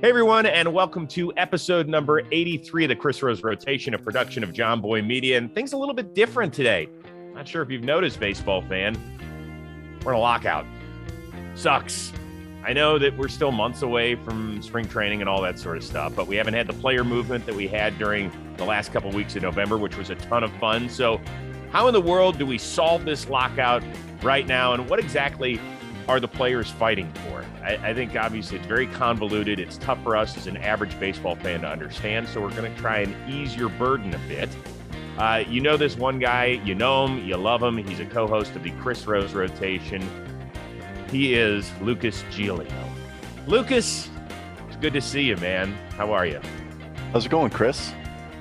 Hey, everyone, and welcome to episode number 83 of the Chris Rose Rotation, a production of Jomboy Media. And things a little bit different today. Not sure if you've noticed, baseball fan. We're in a lockout. Sucks. I know that we're still months away from spring training and all that sort of stuff, but we haven't had the player movement that we had during the last couple of weeks of November, which was a ton of fun. So, how in the world do we solve this lockout right now? And what exactly are the players fighting for? I, I, think obviously it's very convoluted. It's tough for us as an average baseball fan to understand. So we're going to try and ease your burden a bit. Uh, you know this one guy, you know him, you love him. He's a co host of the Chris Rose rotation. He is Lucas Giolito. Lucas, it's good to see you, man. How are you? How's it going, Chris?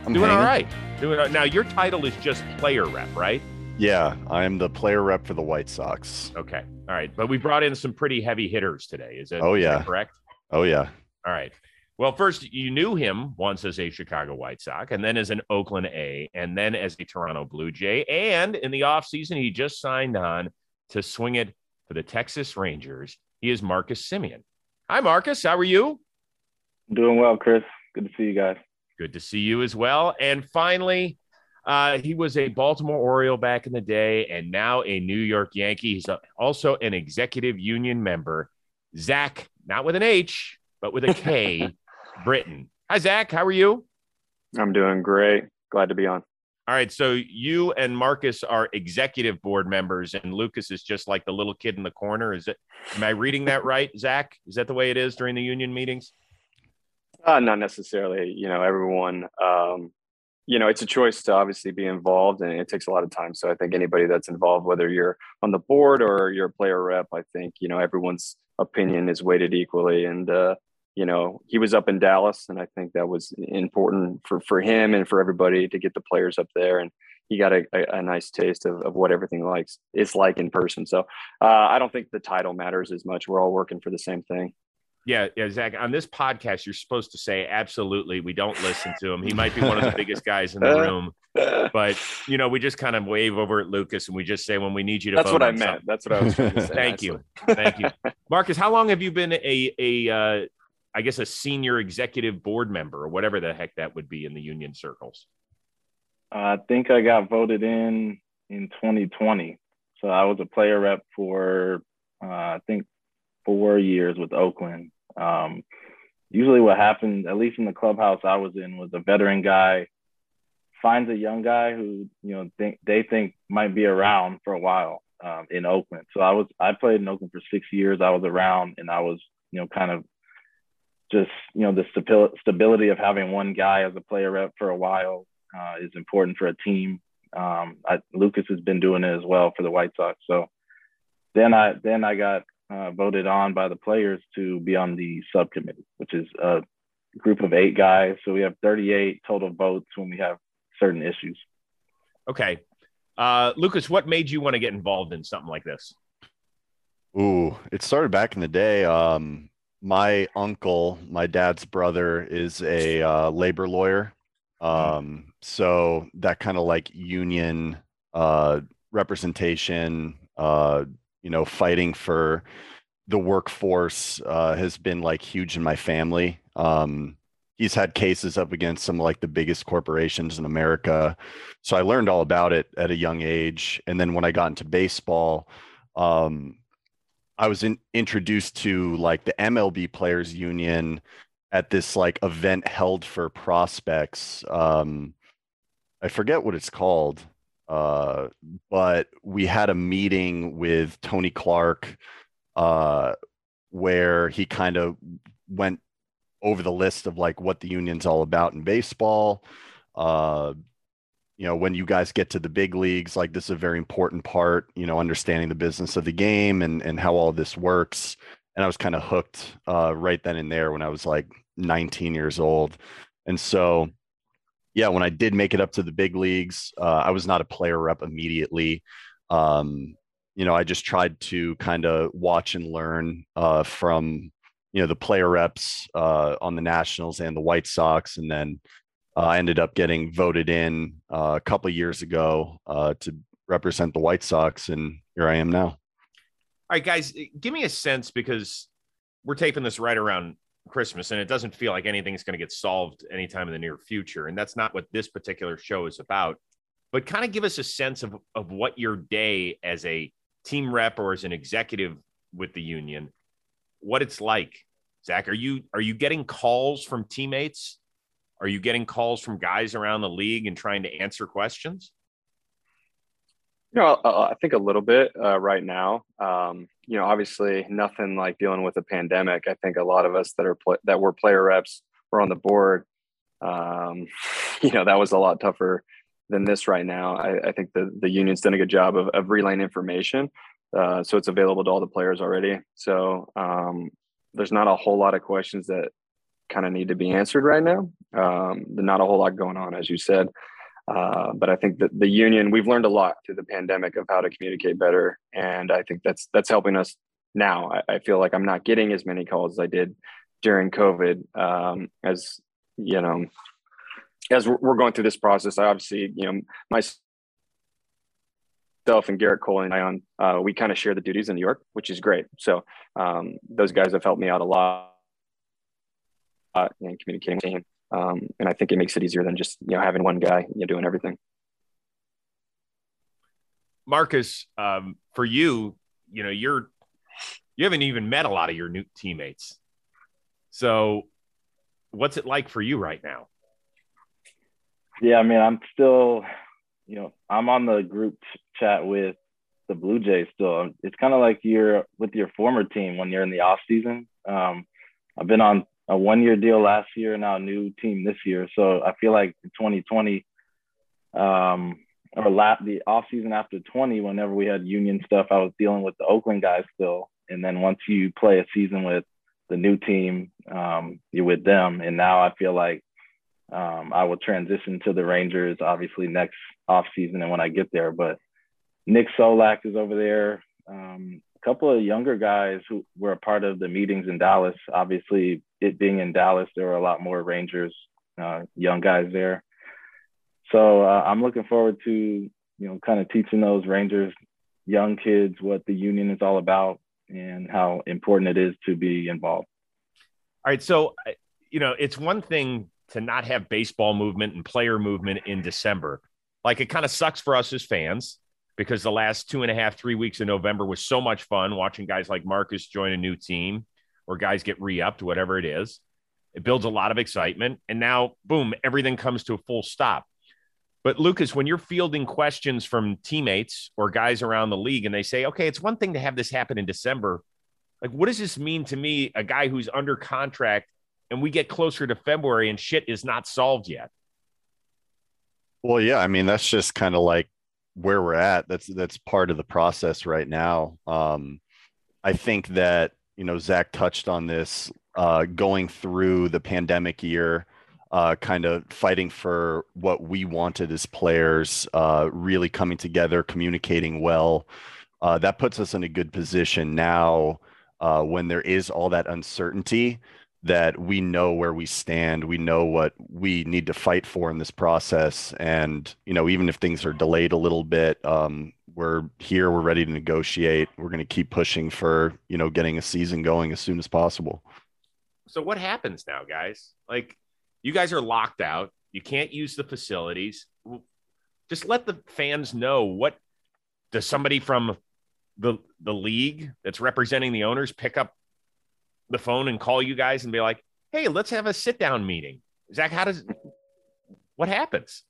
I'm doing hanging. all right. Doing now. Your title is just player rep, right? Yeah, I'm the player rep for the White Sox. Okay. All right. But we brought in some pretty heavy hitters today. Is it? Oh, yeah. correct? Oh, yeah. All right. Well, first, you knew him once as a Chicago White Sox, and then as an Oakland A, and then as a Toronto Blue Jay. And in the offseason, he just signed on to swing it for the Texas Rangers. He is Marcus Semien. Hi, Marcus. How are you? Doing well, Chris. Good to see you guys. Good to see you as well. And finally, uh, he was a Baltimore Oriole back in the day and now a New York Yankee. He's a, also an executive union member. Zack, not with an H, but with a K, Britton. Hi, Zack. How are you? I'm doing great. Glad to be on. All right. So you and Marcus are executive board members, and Lucas is just like the little kid in the corner. Is it? Am I reading that right, Zack? Is that the way it is during the union meetings? Uh, not necessarily. You know, everyone um, you know, it's a choice to obviously be involved and it takes a lot of time. So I think anybody that's involved, whether you're on the board or you're a player rep, I think, you know, everyone's opinion is weighted equally. And, uh, you know, he was up in Dallas and I think that was important for, for him and for everybody to get the players up there. And he got a, a, a nice taste of, of what everything likes is like in person. So uh, I don't think the title matters as much. We're all working for the same thing. Yeah, yeah, Zack. On this podcast, you're supposed to say absolutely. We don't listen to him. He might be one of the biggest guys in the room, but you know, we just kind of wave over at Lucas and we just say when we need you to. That's what I meant. Something. That's what I was trying to say. Thank you, thank you, Marcus. How long have you been a a uh, I guess a senior executive board member or whatever the heck that would be in the union circles? I think I got voted in in 2020. So I was a player rep for uh, I think four years with Oakland um, usually, what happens, at least in the clubhouse I was in, was a veteran guy finds a young guy who you know think they think might be around for a while um, in Oakland. So I was I played in Oakland for six years. I was around, and I was you know kind of just you know the stability of having one guy as a player rep for a while uh, is important for a team. Um, I, Lucas has been doing it as well for the White Sox. So then I then I got uh, voted on by the players to be on the subcommittee, which is a group of eight guys. So we have 38 total votes when we have certain issues. Okay. Uh, Lucas, what made you want to get involved in something like this? Ooh, it started back in the day. Um, my uncle, my dad's brother, is a uh, labor lawyer. Um, so that kind of like union uh, representation, uh, you know, fighting for the workforce uh, has been like huge in my family. Um, he's had cases up against some like the biggest corporations in America. So I learned all about it at a young age. And then when I got into baseball, um, I was in, introduced to like the MLB Players Union at this like event held for prospects. Um, I forget what it's called. Uh, but we had a meeting with Tony Clark uh, where he kind of went over the list of like what the union's all about in baseball. Uh, you know, when you guys get to the big leagues, like this is a very important part, you know, understanding the business of the game and, and how all this works. And I was kind of hooked uh, right then and there when I was like 19 years old. And so yeah, when I did make it up to the big leagues, uh, I was not a player rep immediately. Um, you know, I just tried to kind of watch and learn uh, from you know the player reps uh, on the Nationals and the White Sox, and then uh, I ended up getting voted in uh, a couple years ago uh, to represent the White Sox, and here I am now. All right, guys, give me a sense because we're taping this right around Christmas, and it doesn't feel like anything's going to get solved anytime in the near future. And that's not what this particular show is about. But kind of give us a sense of, of what your day as a team rep or as an executive with the union, what it's like. Zack, are you are you getting calls from teammates? Are you getting calls from guys around the league and trying to answer questions? You know, I think a little bit uh, right now. Um, you know, obviously, nothing like dealing with a pandemic. I think a lot of us that are pl- that were player reps were on the board. Um, you know, that was a lot tougher than this right now. I, I think the the union's done a good job of, of relaying information, uh, so it's available to all the players already. So um, there's not a whole lot of questions that kind of need to be answered right now. Um, not a whole lot going on, as you said. Uh, but I think that the union, we've learned a lot through the pandemic of how to communicate better, and I think that's that's helping us now. I, I feel like I'm not getting as many calls as I did during COVID, um, as you know, as we're going through this process. I obviously, you know, myself and Gerrit Cole and Ion, uh, we kind of share the duties in New York, which is great. So um, those guys have helped me out a lot in communicating um, and I think it makes it easier than just you know having one guy you know, doing everything. Marcus, um, for you, you know you're you haven't even met a lot of your new teammates. So, what's it like for you right now? Yeah, I mean, I'm still, you know, I'm on the group chat with the Blue Jays still. It's kind of like you're with your former team when you're in the off season. Um, I've been on a one year deal last year, now a new team this year. So I feel like 2020, um, or lap the off season after 20, whenever we had union stuff, I was dealing with the Oakland guys still. And then once you play a season with the new team, um, you're with them. And now I feel like um, I will transition to the Rangers obviously next off season and when I get there. But Nick Solak is over there. Um, couple of younger guys who were a part of the meetings in Dallas. Obviously, it being in Dallas, there were a lot more Rangers, uh, young guys there. So uh, I'm looking forward to you know kind of teaching those Rangers young kids what the union is all about and how important it is to be involved. All right, so you know it's one thing to not have baseball movement and player movement in December. Like it kind of sucks for us as fans because the last two and a half, three weeks of November was so much fun watching guys like Marcus join a new team or guys get re upped, whatever it is. It builds a lot of excitement. And now, boom, everything comes to a full stop. But Lucas, when you're fielding questions from teammates or guys around the league and they say, okay, it's one thing to have this happen in December. Like, what does this mean to me, a guy who's under contract, and we get closer to February and shit is not solved yet? Well, yeah. I mean, that's just kind of like where we're at. That's that's part of the process right now. Um, I think that you know Zach touched on this uh, going through the pandemic year, uh, kind of fighting for what we wanted as players, uh, really coming together, communicating well. Uh, that puts us in a good position now uh, when there is all that uncertainty that we know where we stand. We know what we need to fight for in this process. And you know even if things are delayed a little bit um, we're here we're ready to negotiate. We're going to keep pushing for you know getting a season going as soon as possible. So what happens now guys? Like you guys are locked out. You can't use the facilities. Just let the fans know what does somebody from the the league that's representing the owners pick up the phone and call you guys and be like, "Hey, let's have a sit down meeting." Zack, how does what happens?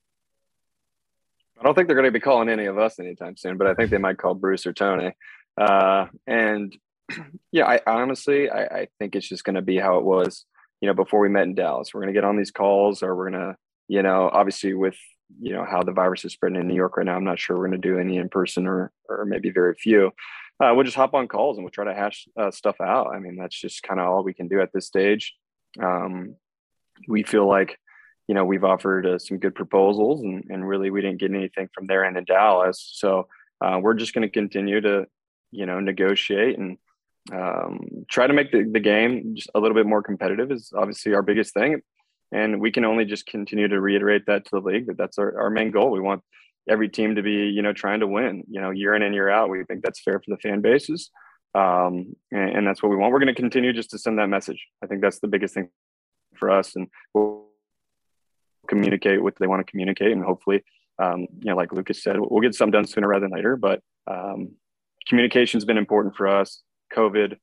I don't think they're going to be calling any of us anytime soon, but I think they might call Bruce or Tony. Uh, and yeah, I honestly, I, I think it's just going to be how it was, you know, before we met in Dallas. We're going to get on these calls, or we're going to, you know, obviously with you know how the virus is spreading in New York right now. I'm not sure we're going to do any in person or or maybe very few uh, we'll just hop on calls and we'll try to hash uh, stuff out. I mean, that's just kind of all we can do at this stage. Um, we feel like, you know, we've offered uh, some good proposals and, and really we didn't get anything from their end in Dallas. So uh, we're just going to continue to, you know, negotiate and um, try to make the, the game just a little bit more competitive is obviously our biggest thing. And we can only just continue to reiterate that to the league that that's our, our main goal. We want every team to be, you know, trying to win, you know, year in and year out. We think that's fair for the fan bases. um, and, and, that's what we want. We're going to continue just to send that message. I think that's the biggest thing for us, and we'll communicate what they want to communicate, and hopefully, um, you know, like Lucas said, we'll get some done sooner rather than later. But um, communication's been important for us. COVID,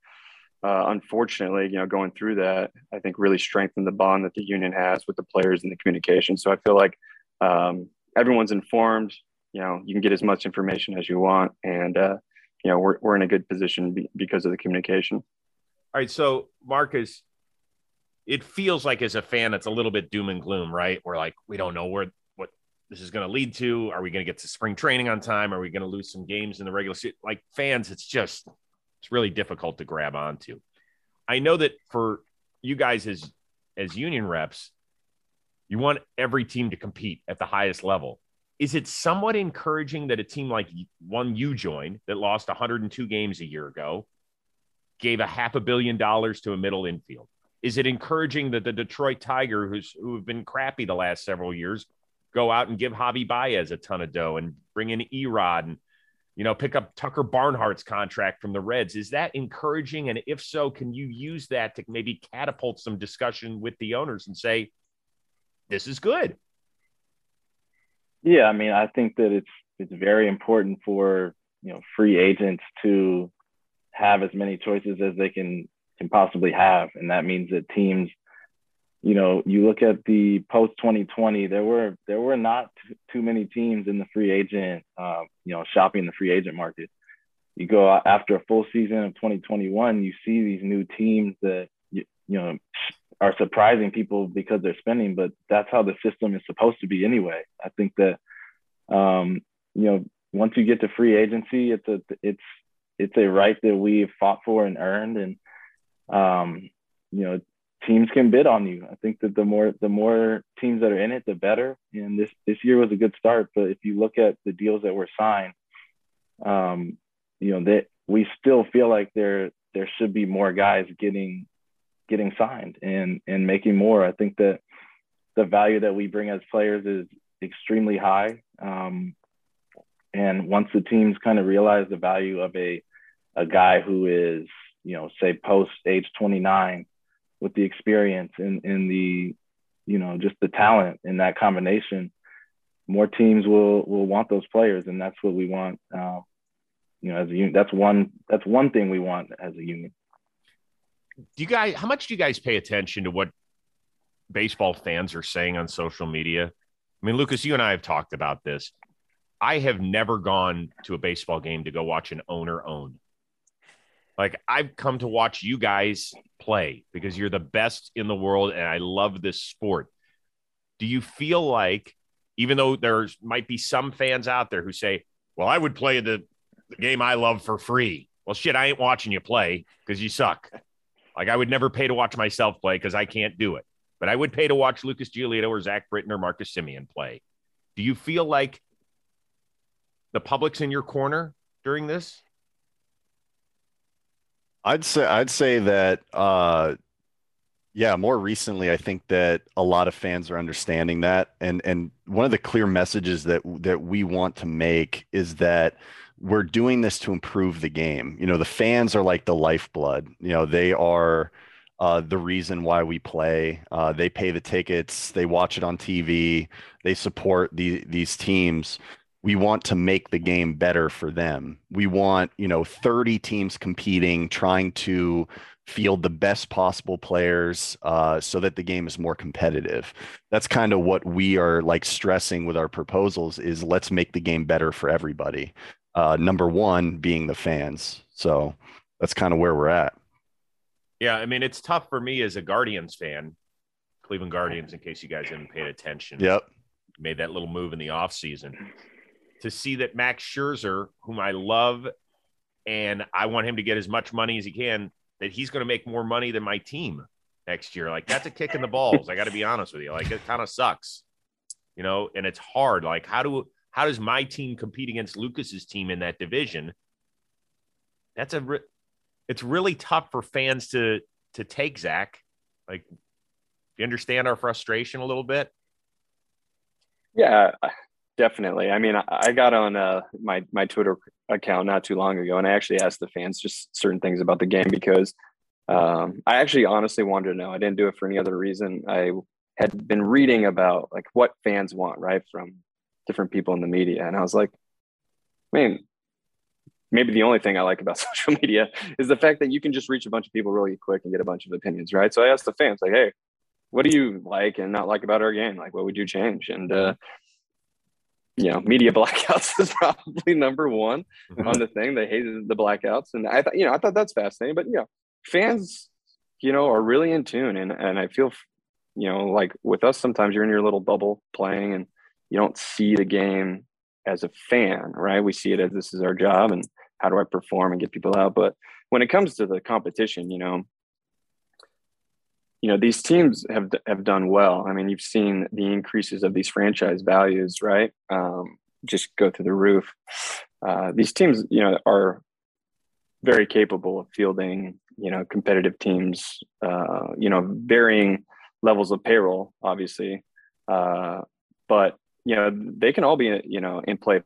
uh, unfortunately, you know, going through that, I think really strengthened the bond that the union has with the players and the communication. So I feel like um, everyone's informed. You know, you can get as much information as you want, and uh, you know, we're we're in a good position because of the communication. All right, so Marcus, it feels like as a fan, it's a little bit doom and gloom, right? We're like, we don't know where what this is going to lead to. Are we going to get to spring training on time? Are we going to lose some games in the regular season? Like fans, it's just it's really difficult to grab onto. I know that for you guys as as union reps, you want every team to compete at the highest level. Is it somewhat encouraging that a team like one you joined that lost 102 games a year ago gave a half a billion dollars to a middle infield? Is it encouraging that the Detroit Tiger, who's who have been crappy the last several years, go out and give Javi Baez a ton of dough and bring in E-Rod and you know pick up Tucker Barnhart's contract from the Reds? Is that encouraging? And if so, can you use that to maybe catapult some discussion with the owners and say, this is good? Yeah, I mean, I think that it's it's very important for you know free agents to have as many choices as they can can possibly have. And that means that teams, you know, you look at the post 2020, there were there were not t- too many teams in the free agent, uh, you know, shopping the free agent market. You go after a full season of 2021, you see these new teams that you, you know are surprising people because they're spending, but that's how the system is supposed to be anyway. I think that um, you know once you get to free agency, it's a it's it's a right that we've fought for and earned, and um, you know, teams can bid on you. I think that the more the more teams that are in it, the better. And this this year was a good start. But if you look at the deals that were signed, um, you know that we still feel like there there should be more guys getting getting signed and and making more. I think that the value that we bring as players is extremely high. Um, and once the teams kind of realize the value of a a guy who is you know, say post age 29 with the experience and, and the, you know, just the talent in that combination, more teams will will want those players, and that's what we want. Uh, you know, as a union, that's one that's one thing we want as a union. Do you guys? How much do you guys pay attention to what baseball fans are saying on social media? I mean, Lucas, you and I have talked about this. I have never gone to a baseball game to go watch an owner own. Like I've come to watch you guys play because you're the best in the world and I love this sport. Do you feel like even though there might be some fans out there who say, "Well, I would play the, the game I love for free." Well, shit, I ain't watching you play because you suck. Like I would never pay to watch myself play because I can't do it. But I would pay to watch Lucas Giolito or Zack Britton or Marcus Semien play. Do you feel like the public's in your corner during this? I'd say I'd say that uh yeah, more recently I think that a lot of fans are understanding that and and one of the clear messages that that we want to make is that we're doing this to improve the game. You know, the fans are like the lifeblood. You know, they are uh, the reason why we play. Uh, they pay the tickets, they watch it on TV, they support the, these teams we want to make the game better for them. We want, you know, 30 teams competing, trying to field the best possible players uh, so that the game is more competitive. That's kind of what we are like stressing with our proposals is let's make the game better for everybody. Uh, number one being the fans. So that's kind of where we're at. Yeah, I mean, it's tough for me as a Guardians fan, Cleveland Guardians, in case you guys haven't paid attention. Yep. Made that little move in the offseason to see that Max Scherzer, whom I love, and I want him to get as much money as he can, that he's going to make more money than my team next year. Like that's a kick in the balls. I got to be honest with you. Like it kind of sucks, you know, and it's hard. Like how do how does my team compete against Lucas's team in that division? That's a re- it's really tough for fans to to take Zack. Like, do you understand our frustration a little bit? Yeah, definitely. I mean, I, I got on uh, my my Twitter account not too long ago, and I actually asked the fans just certain things about the game because um, I actually honestly wanted to know. I didn't do it for any other reason. I had been reading about like what fans want, right, from different people in the media, and I was like, man, maybe the only thing I like about social media is the fact that you can just reach a bunch of people really quick and get a bunch of opinions, right? So I asked the fans, like, hey, what do you like and not like about our game? Like, what would you change? And uh, you know, media blackouts is probably number one mm-hmm. on the thing. They hated the blackouts, and I thought, you know, I thought that's fascinating. But you know, fans, you know, are really in tune, and and I feel, you know, like with us, sometimes you're in your little bubble playing, and you don't see the game as a fan, right? We see it as this is our job, and how do I perform and get people out. But when it comes to the competition, you know, you know these teams have have done well. I mean, you've seen the increases of these franchise values, right? Um, just go through the roof. Uh, these teams, you know, are very capable of fielding, you know, competitive teams. Uh, you know, varying levels of payroll, obviously, uh, but you know they can all be, you know, in play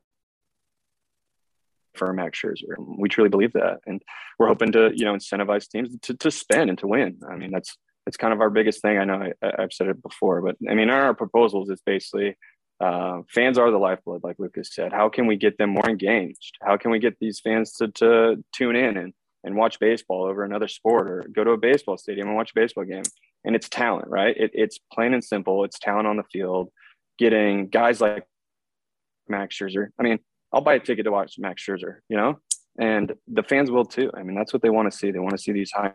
for Max Scherzer. We truly believe that, and we're hoping to you know incentivize teams to to spend and to win. I mean, that's that's kind of our biggest thing. I know I, have said it before, but I mean, our proposals is basically uh, fans are the lifeblood, like Lucas said. How can we get them more engaged? How can we get these fans to to tune in and and watch baseball over another sport or go to a baseball stadium and watch a baseball game? And it's talent, right? It, it's plain and simple. It's talent on the field. Getting guys like Max Scherzer. I mean, I'll buy a ticket to watch Max Scherzer, you know, and the fans will too. I mean, that's what they want to see. They want to see these high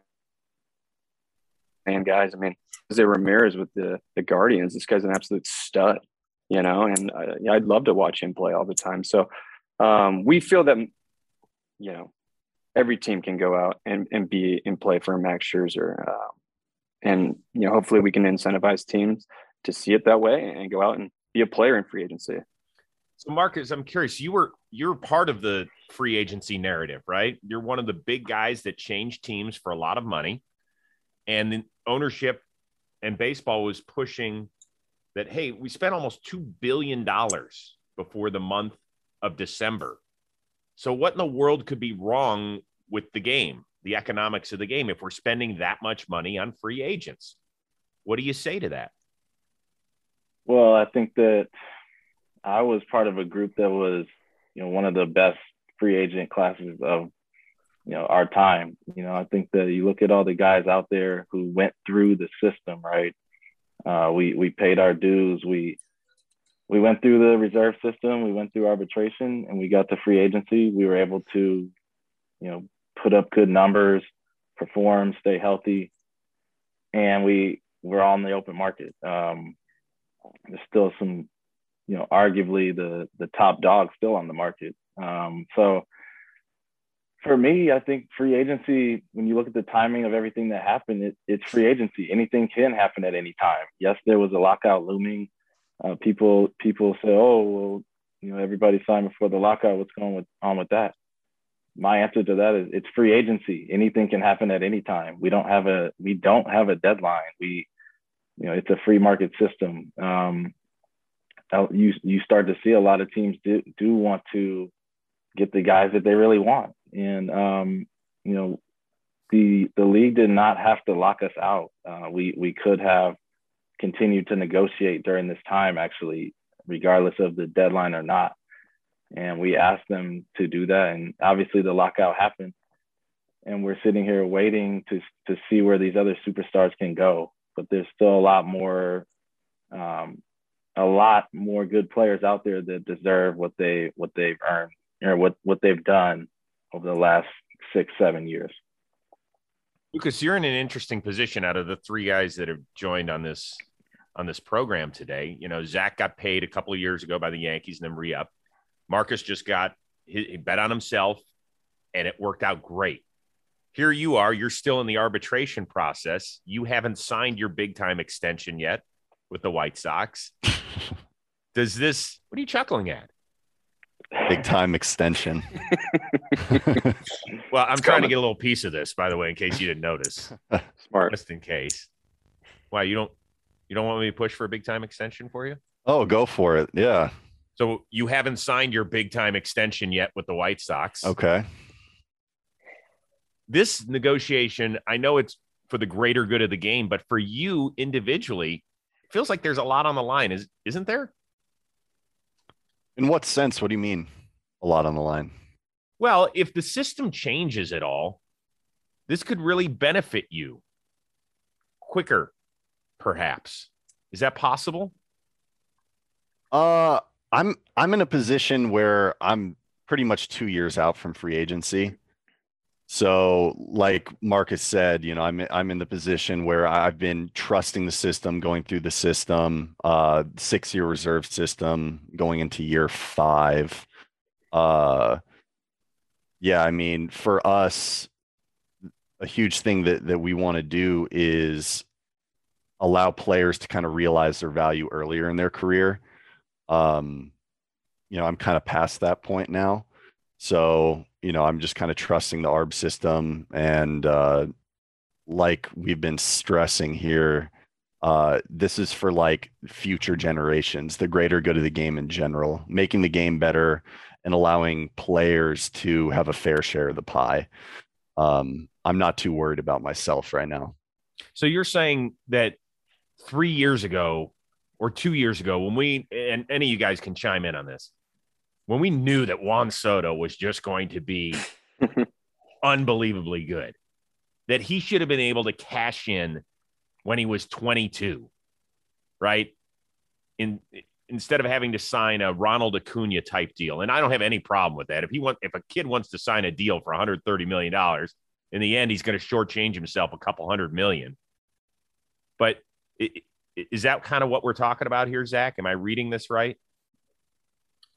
end guys. I mean, Jose Ramirez with the the Guardians. This guy's an absolute stud, you know, and I, I'd love to watch him play all the time. So um, we feel that, you know, every team can go out and, and be in play for Max Scherzer. Uh, and, you know, hopefully we can incentivize teams to see it that way and go out and be a player in free agency. So Marcus, I'm curious. You were you're part of the free agency narrative, right? You're one of the big guys that changed teams for a lot of money, and the ownership and baseball was pushing that. Hey, we spent almost two billion dollars before the month of December. So what in the world could be wrong with the game, the economics of the game, if we're spending that much money on free agents? What do you say to that? Well, I think that I was part of a group that was, you know, one of the best free agent classes of, you know, our time. You know, I think that you look at all the guys out there who went through the system, right? Uh, we we paid our dues. We we went through the reserve system. We went through arbitration, and we got to free agency. We were able to, you know, put up good numbers, perform, stay healthy, and we we're all in the open market. Um, there's still some you know, arguably the the top dog still on the market. Um, so for me, I think free agency, when you look at the timing of everything that happened, it, it's free agency. Anything can happen at any time. Yes, there was a lockout looming. Uh, people people say, oh, well, you know, everybody signed before the lockout. What's going with, on with that? My answer to that is it's free agency. Anything can happen at any time. We don't have a we don't have a deadline. We, you know, it's a free market system. Um, you you start to see a lot of teams do do want to get the guys that they really want, and um, you know, the the league did not have to lock us out. Uh, we we could have continued to negotiate during this time, actually, regardless of the deadline or not. And we asked them to do that, and obviously the lockout happened, and we're sitting here waiting to to see where these other superstars can go. But there's still a lot more um, a lot more good players out there that deserve what they what they've earned or what what they've done over the last six seven years. Lucas, you're in an interesting position out of the three guys that have joined on this on this program today. You know, Zack got paid a couple of years ago by the Yankees and then re up. Marcus just got he bet on himself, and it worked out great. Here you are, you're still in the arbitration process. You haven't signed your big time extension yet with the White Sox. Does this, what are you chuckling at? Big time extension. well, I'm it's trying coming. to get a little piece of this, by the way, in case you didn't notice. Smart. Just in case. Why you don't you don't want me to push for a big time extension for you? Oh, go for it. Yeah. So you haven't signed your big time extension yet with the White Sox. Okay. This negotiation, I know it's for the greater good of the game, but for you individually, it feels like there's a lot on the line. Is isn't there? In what sense? What do you mean? A lot on the line. Well, if the system changes at all, this could really benefit you quicker, perhaps. Is that possible? Uh, I'm I'm in a position where I'm pretty much two years out from free agency. So, like Marcus said, you know, I'm I'm in the position where I've been trusting the system, going through the system, uh, six year reserve system, going into year five. Uh, yeah, I mean, for us, a huge thing that that we want to do is allow players to kind of realize their value earlier in their career. Um, you know, I'm kind of past that point now. So, you know, I'm just kind of trusting the ARB system. And uh, like we've been stressing here, uh, this is for like future generations, the greater good of the game in general, making the game better and allowing players to have a fair share of the pie. Um, I'm not too worried about myself right now. So you're saying that three years ago or two years ago, when we, and any of you guys can chime in on this, when we knew that Juan Soto was just going to be unbelievably good, that he should have been able to cash in when he was 22, right? In instead of having to sign a Ronald Acuna type deal, and I don't have any problem with that. If he want, if a kid wants to sign a deal for 130 million dollars, in the end, he's going to shortchange himself a couple hundred million. But is that kind of what we're talking about here, Zack? Am I reading this right?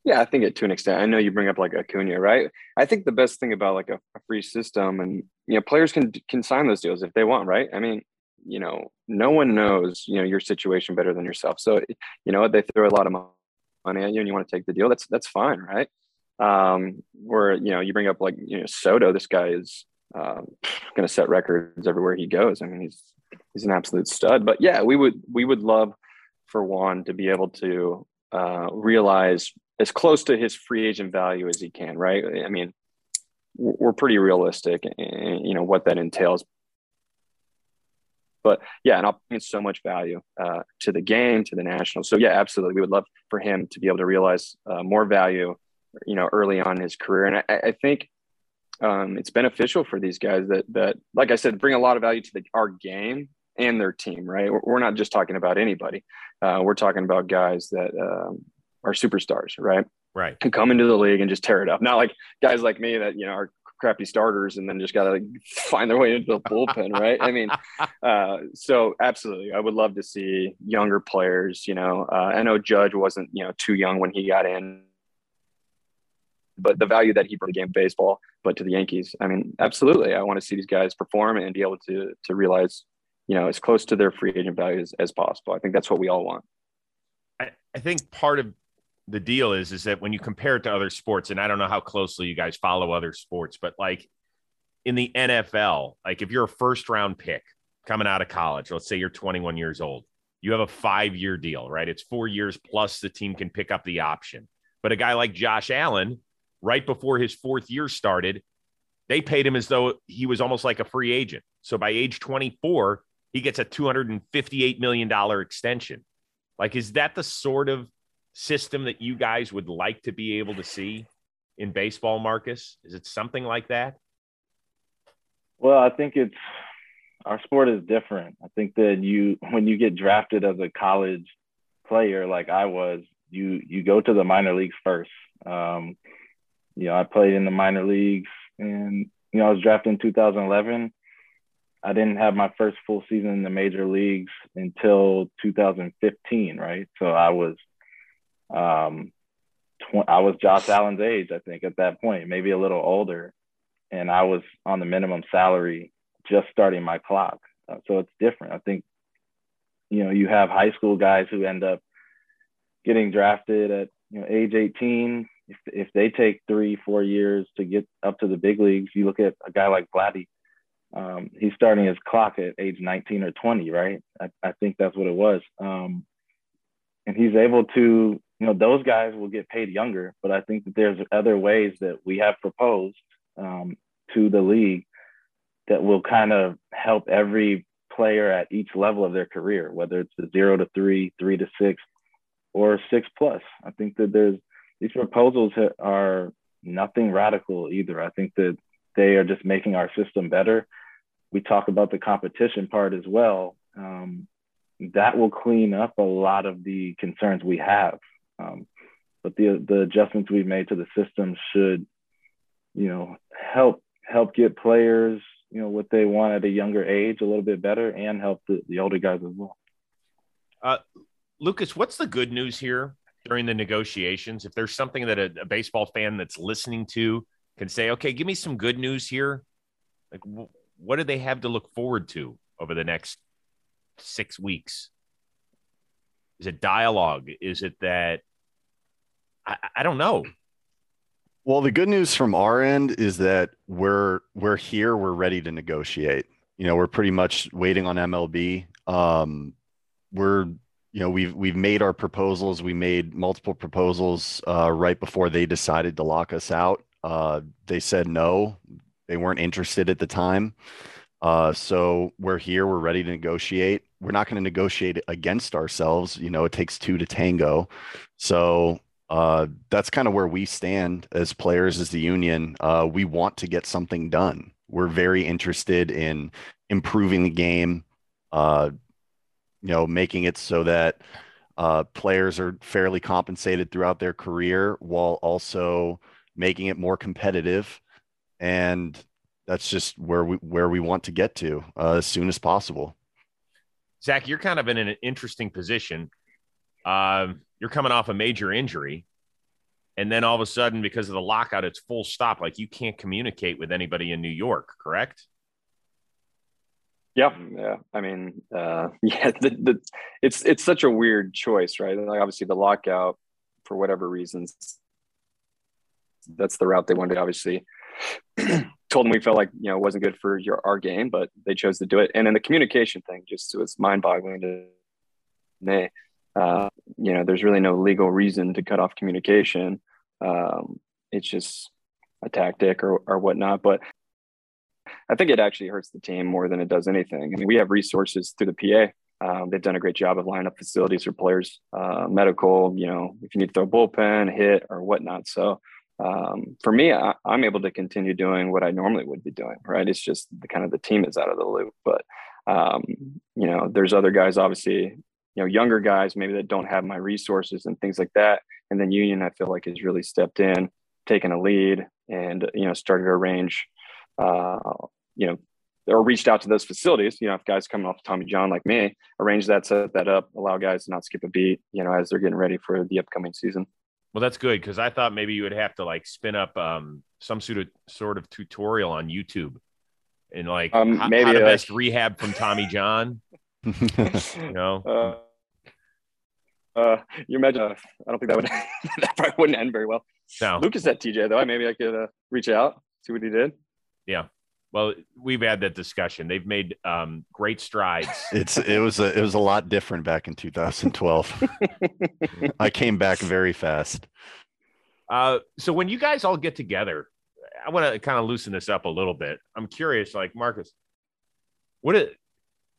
Yeah, I think it to an extent. I know you bring up like Acuna, right? I think the best thing about like a, a, free system and you know players can can sign those deals if they want, right? I mean, you know, no one knows you know your situation better than yourself. So you know they throw a lot of money at you and you want to take the deal. That's that's fine, right? Um, where you know you bring up like you know Soto, this guy is um, going to set records everywhere he goes. I mean, he's he's an absolute stud. But yeah, we would we would love for Juan to be able to uh, realize as close to his free agent value as he can, right? I mean, we're pretty realistic, in, you know what that entails. But yeah, and I'll bring so much value uh, to the game, to the national. So yeah, absolutely, we would love for him to be able to realize uh, more value, you know, early on in his career. And I, I think um, it's beneficial for these guys that that, like I said, bring a lot of value to the, our game and their team. Right, we're not just talking about anybody. Uh, we're talking about guys that um, are superstars, right? Right. Who come into the league and just tear it up. Not like guys like me that, you know, are crappy starters and then just got to like find their way into the bullpen, right? I mean, uh, so absolutely, I would love to see younger players. You know, uh, I know Judge wasn't you know too young when he got in, but the value that he brought to the game of baseball, but to the Yankees, I mean, absolutely, I want to see these guys perform and be able to to realize, you know, as close to their free agent value as, as possible. I think that's what we all want. I, I think part of the deal is is that when you compare it to other sports, and I don't know how closely you guys follow other sports, but like in the NFL, like if you're a first round pick coming out of college, let's say you're 21 years old, you have a five year deal, right? It's four years plus the team can pick up the option. But a guy like Josh Allen, right before his fourth year started, they paid him as though he was almost like a free agent. So by age 24, he gets a $258 million extension. Like, is that the sort of system that you guys would like to be able to see in baseball, Marcus? Is it something like that? Well, I think it's our sport is different. I think that you when you get drafted as a college player like I was, you you go to the minor leagues first. Um, you know, I played in the minor leagues and you know, I was drafted in 2011. I didn't have my first full season in the major leagues until 2015, right? So I was, um, tw- I was Josh Allen's age, I think, at that point, maybe a little older, and I was on the minimum salary, just starting my clock. Uh, so it's different. I think, you know, you have high school guys who end up getting drafted at you know age 18. If if they take three, four years to get up to the big leagues, you look at a guy like Vladdy um, he's starting his clock at age 19 or 20, right? I, I think that's what it was. Um, and he's able to you know, those guys will get paid younger. But I think that there's other ways that we have proposed um, to the league that will kind of help every player at each level of their career, whether it's the zero to three, three to six, or six plus. I think that there's these proposals are nothing radical either. I think that they are just making our system better. We talk about the competition part as well. Um, that will clean up a lot of the concerns we have. Um, but the the adjustments we've made to the system should, you know, help help get players, you know, what they want at a younger age a little bit better, and help the, the older guys as well. Uh, Lucas, what's the good news here during the negotiations? If there's something that a, a baseball fan that's listening to can say, okay, give me some good news here. Like, w- what do they have to look forward to over the next six weeks? Is it dialogue? Is it that I, I don't know. Well, the good news from our end is that we're we're here. We're ready to negotiate. You know, we're pretty much waiting on MLB. Um, we're you know we've we've made our proposals. We made multiple proposals uh, right before they decided to lock us out. Uh, they said no. They weren't interested at the time. Uh, so we're here. We're ready to negotiate. We're not going to negotiate against ourselves. You know, it takes two to tango. So uh, that's kind of where we stand as players, as the union. Uh, we want to get something done. We're very interested in improving the game, uh, you know, making it so that uh, players are fairly compensated throughout their career while also making it more competitive. And that's just where we where we want to get to uh, as soon as possible. Zack, you're kind of in an interesting position. Um, you're coming off a major injury and then all of a sudden because of the lockout it's full stop. Like you can't communicate with anybody in new york correct? Yeah yeah. I mean uh, yeah the, the, it's it's such a weird choice right? Like obviously the lockout for whatever reasons that's the route they wanted obviously. Told them we felt like you know wasn't good for your our game but they chose to do it. And then the communication thing just was mind-boggling to me uh, you know, there's really no legal reason to cut off communication. Um, it's just a tactic or, or whatnot. But I think it actually hurts the team more than it does anything. I mean, we have resources through the PA. Um, they've done a great job of lining up facilities for players, uh, medical, you know, if you need to throw a bullpen, hit, or whatnot. So um, for me, I, am able to continue doing what I normally would be doing, right? It's just the kind of the team is out of the loop. But, um, you know, there's other guys, obviously, you know younger guys maybe that don't have my resources and things like that. And then union i feel like has really stepped in taken a lead and you know started to arrange uh, you know or reached out to those facilities. You know if guys coming off tommy john like me arrange that set that up allow guys to not skip a beat you know as they're getting ready for the upcoming season. Well that's good because i thought maybe you would have to like spin up um, some sort of sort of tutorial on youtube and like um, maybe how to like, best rehab from tommy john you know? Uh, uh, you imagine? Uh, I don't think that would that probably wouldn't end very well. No, Lucas at TJ though. Maybe I could uh, reach out, see what he did. Yeah. Well, we've had that discussion. They've made um, great strides. It's it was a it was a lot different back in 2012. I came back very fast. Uh, so when you guys all get together, I want to kind of loosen this up a little bit. I'm curious, like Marcus, what is,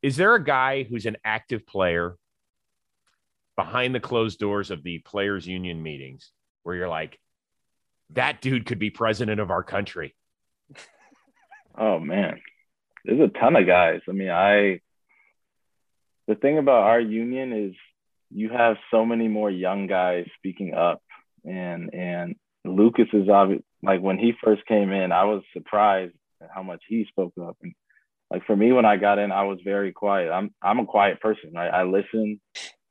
is there a guy who's an active player behind the closed doors of the players union meetings where you're like that dude could be president of our country. Oh man. There's a ton of guys. I mean i the thing about our union is you have so many more young guys speaking up and and lucas is obvious like when he first came in i was surprised at how much he spoke up. And like for me when i got in i was very quiet. I'm i'm a quiet person right? I listen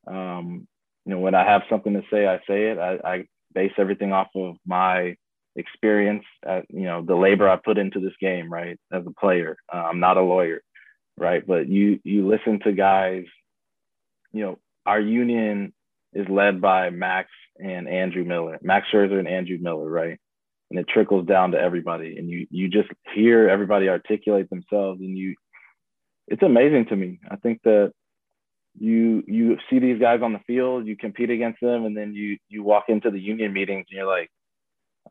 um, you know, when I have something to say, I say it. I, I base everything off of my experience, at, you know, the labor I put into this game, right? As a player, uh, I'm not a lawyer, right? But you you listen to guys. You know, our union is led by Max and Andrew Miller, Max Scherzer and Andrew Miller, right? And it trickles down to everybody, and you you just hear everybody articulate themselves, and you, it's amazing to me. I think that you you see these guys on the field, you compete against them, and then you you walk into the union meetings and you're like,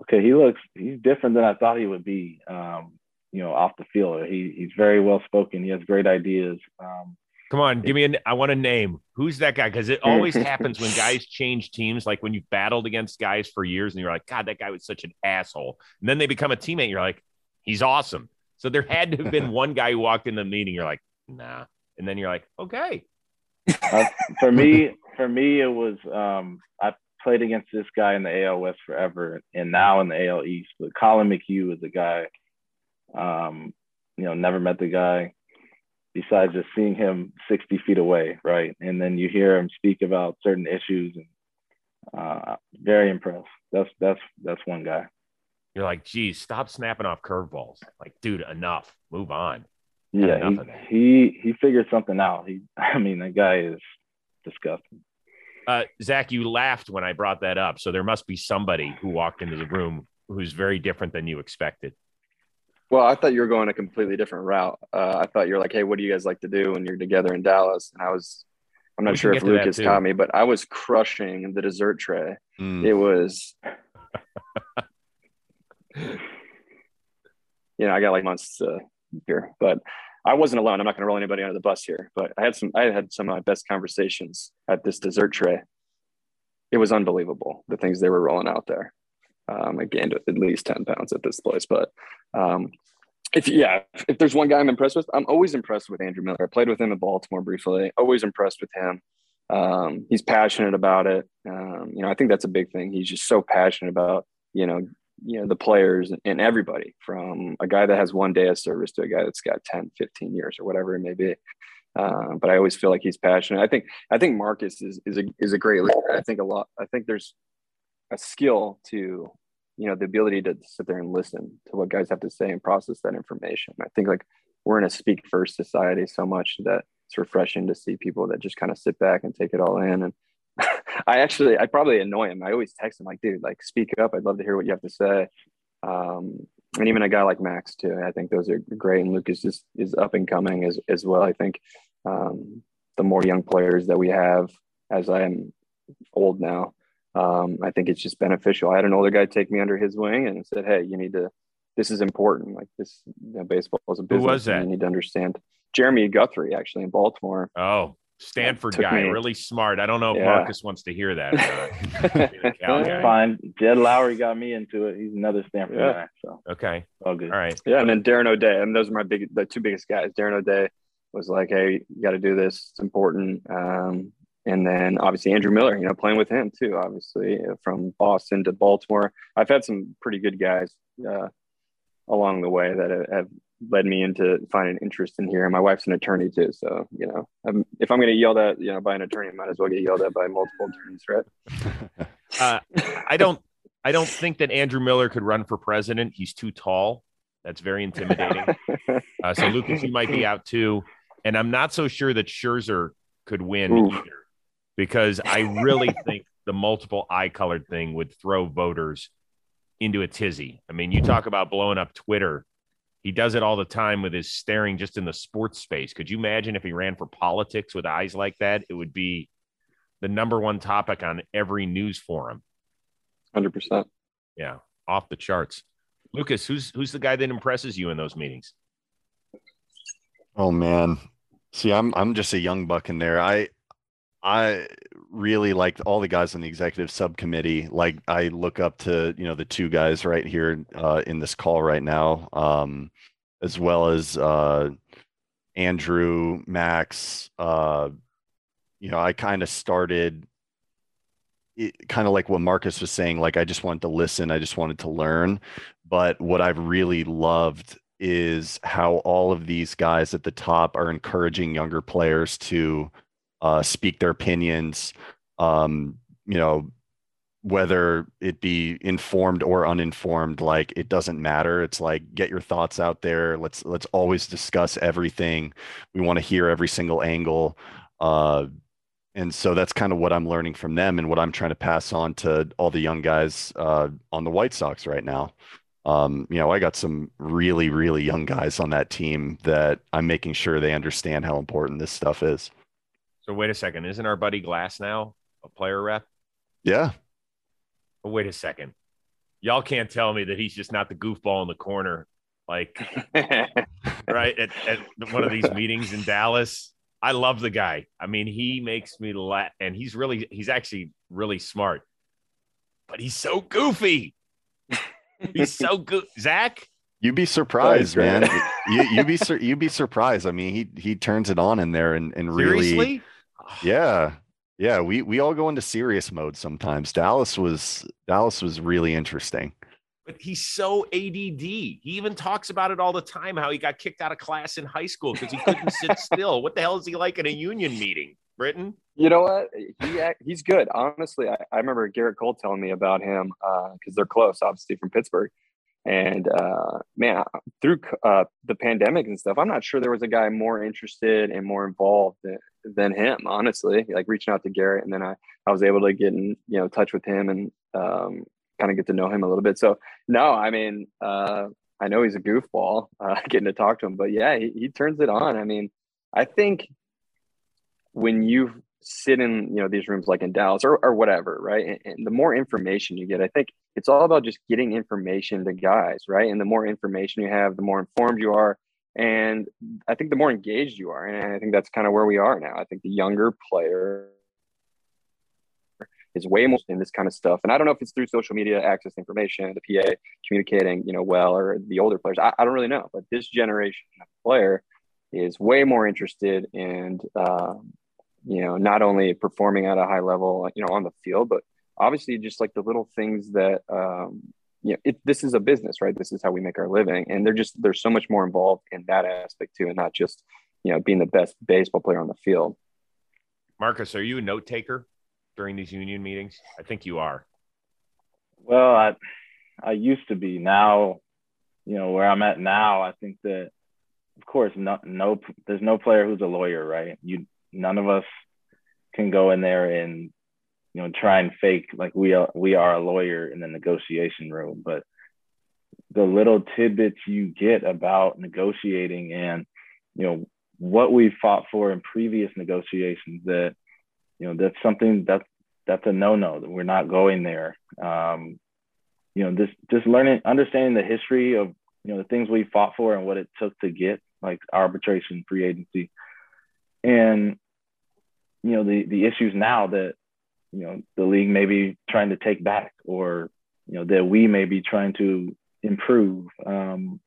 okay, he looks he's different than I thought he would be. Um, you know, off the field, he he's very well spoken. He has great ideas. Um, Come on, give me a. I want a name. Who's that guy? Because it always happens when guys change teams. Like when you've battled against guys for years, and you're like, God, that guy was such an asshole. And then they become a teammate. You're like, he's awesome. So there had to have been one guy who walked in the meeting. You're like, nah. And then you're like, okay. Uh, for me, for me, it was um, I played against this guy in the AL West forever, and now in the AL East. But Collin McHugh is a guy. Um, you know, never met the guy besides just seeing him 60 feet away, right? And then you hear him speak about certain issues and uh, very impressed. That's that's that's one guy. You're like, geez, stop snapping off curveballs. Like, dude, enough. Move on. Yeah, he, he he figured something out. He, I mean, that guy is disgusting. Uh, Zack, you laughed when I brought that up, so there must be somebody who walked into the room who's very different than you expected. Well, I thought you were going a completely different route. Uh, I thought you were like, "Hey, what do you guys like to do when you're together in Dallas?" And I was, I'm not We sure if Lucas too. caught me, but I was crushing the dessert tray. Mm. It was, you know, I got like months to here, but I wasn't alone. I'm not going to roll anybody under the bus here, but I had some, I had some of my best conversations at this dessert tray. It was unbelievable the things they were rolling out there. Um, I gained at least 10 pounds at this place, but um, if yeah, if there's one guy I'm impressed with, I'm always impressed with Andrew Miller. I played with him in Baltimore briefly. Always impressed with him. Um, he's passionate about it. Um, you know, I think that's a big thing. He's just so passionate about you know, you know the players and everybody from a guy that has one day of service to a guy that's got 10, 15 years or whatever it may be. Uh, but I always feel like he's passionate. I think I think Marcus is is a is a great leader. I think a lot. I think there's a skill to you know the ability to sit there and listen to what guys have to say and process that information i think like we're in a speak first society so much that it's refreshing to see people that just kind of sit back and take it all in and i actually i probably annoy him i always text him like dude like speak up i'd love to hear what you have to say um, and even a guy like max too i think those are great and lucas is, is up and coming as, as well i think um, the more young players that we have as i am old now um, I think it's just beneficial. I had an older guy take me under his wing and said, "Hey, you need to. This is important. Like this, you know, baseball is a business. Who was that? You need to understand." Jeremy Guthrie, actually in Baltimore. Oh, Stanford guy, me- really smart. I don't know if Yeah. Marcus wants to hear that. or not. Being a Cal That's fine. Jed Lowrie got me into it. He's another Stanford Yeah. guy, so Okay, all good. all right. Yeah, and then Darren O'Day, and those are my big, the two biggest guys. Darren O'Day was like, "Hey, you got to do this. It's important." Um, and then obviously Andrew Miller, you know, playing with him too. Obviously uh, from Boston to Baltimore, I've had some pretty good guys uh, along the way that have- have led me into finding interest in here. And my wife's an attorney too, so you know, I'm, if I'm going to yell at, you know, by an attorney, I might as well get yelled at by multiple attorneys, right? Uh, I don't. I don't think that Andrew Miller could run for president. He's too tall. That's very intimidating. Uh, so Lucas, you might be out too. And I'm not so sure that Scherzer could win Oof. either, because I really think the multiple eye colored thing would throw voters into a tizzy. I mean, you talk about blowing up Twitter. He does it all the time with his staring just in the sports space. Could you imagine if he ran for politics with eyes like that? It would be the number one topic on every news forum. Hundred percent. Yeah, off the charts. Lucas, who's who's the guy that impresses you in those meetings? Oh man. See, I'm I'm just a young buck in there. I I really like all the guys on the executive subcommittee. Like I look up to, you know, the two guys right here uh, in this call right now, um, as well as uh, Andrew, Max. Uh, you know, I kind of started kind of like what Marcus was saying. Like I just wanted to listen. I just wanted to learn. But what I've really loved is how all of these guys at the top are encouraging younger players to uh, speak their opinions. Um, you know, whether it be informed or uninformed, like it doesn't matter. It's like get your thoughts out there. Let's let's always discuss everything. We want to hear every single angle. Uh, and so that's kind of what I'm learning from them and what I'm trying to pass on to all the young guys uh, on the White Sox right now. Um, you know, I got some really, really young guys on that team that I'm making sure they understand how important this stuff is. So wait a second, isn't our buddy Glasnow a player rep? Yeah. But wait a second, y'all can't tell me that he's just not the goofball in the corner, like right at, at one of these meetings in Dallas. I love the guy. I mean, he makes me laugh, and he's really he's actually really smart, but he's so goofy. He's so good, Zack. You'd be surprised, man. you you be sur- you'd be surprised. I mean, he he turns it on in there and and really Seriously? Yeah. Yeah, we we all go into serious mode sometimes. Dallas was Dallas was really interesting. But he's so ADD. He even talks about it all the time how he got kicked out of class in high school because he couldn't sit still. What the hell is he like in a union meeting, Britton You know what? He he's good. Honestly, I, I remember Gerrit Cole telling me about him uh, because they're close, obviously from Pittsburgh. And uh, man, through uh, the pandemic and stuff, I'm not sure there was a guy more interested and more involved than, than him. Honestly, like reaching out to Gerrit, and then I I was able to get in you know touch with him and um, kind of get to know him a little bit. So no, I mean, uh, I know he's a goofball, uh, getting to talk to him, but yeah, he, he turns it on. I mean, I think when you sit in you know these rooms like in Dallas or, or whatever, right? And, and the more information you get, I think it's all about just getting information to guys, right? And the more information you have, the more informed you are. And I think the more engaged you are. And I think that's kind of where we are now. I think the younger player is way more in this kind of stuff. And I don't know if it's through social media, access to information, the PA communicating, you know, well, or the older players. I, I don't really know. But this generation of player is way more interested in, um, you know, not only performing at a high level, you know, on the field, but obviously just like the little things that, um, you know, it, this is a business, right? This is how we make our living. And they're just, they're so much more involved in that aspect too, and not just, you know, being the best baseball player on the field. Marcus, are you a note taker during these union meetings? I think you are. Well, I I used to be. Now, you know, where I'm at now, I think that of course no no there's no player who's a lawyer, right? You none of us can go in there and you know try and fake like we are we are a lawyer in the negotiation room, but the little tidbits you get about negotiating and you know what we fought for in previous negotiations that you know that's something that's that's a no-no that we're not going there. Um, you know this just learning understanding the history of you know the things we fought for and what it took to get like arbitration free agency. And you know the the issues now that you know the league may be trying to take back or you know that we may be trying to improve um,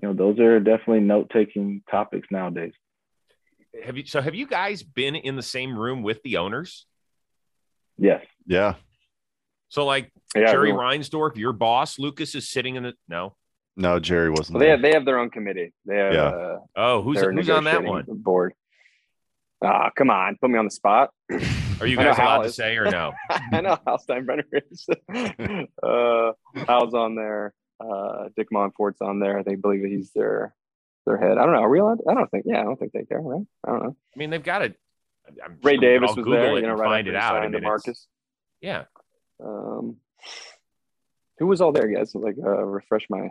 you know those are definitely note-taking topics nowadays Have you so have you guys been in the same room with the owners? yes Yeah. So like Yeah, Jerry we- Reinsdorf, your boss, Lucas is sitting in the no. No, Jerry wasn't Well, they there. have they have their own committee. They have Yeah. uh, Oh, who's who's on that one? board. Ah, come on, put me on the spot. Are you I guys allowed Hal to is. say or no? I know Hal Steinbrenner is. uh, Hal's on there. Uh, Dick Monfort's on there. They believe that he's their their head. I don't know. Are we allowed? I don't think. Yeah, I don't think they care. Right? I don't know. I mean, they've got it. I'm Ray sure we could Davis was Google there. it You know, right find it out. I signed mean, Marcus. yeah. Um, who was all there, guys? Like, uh, refresh my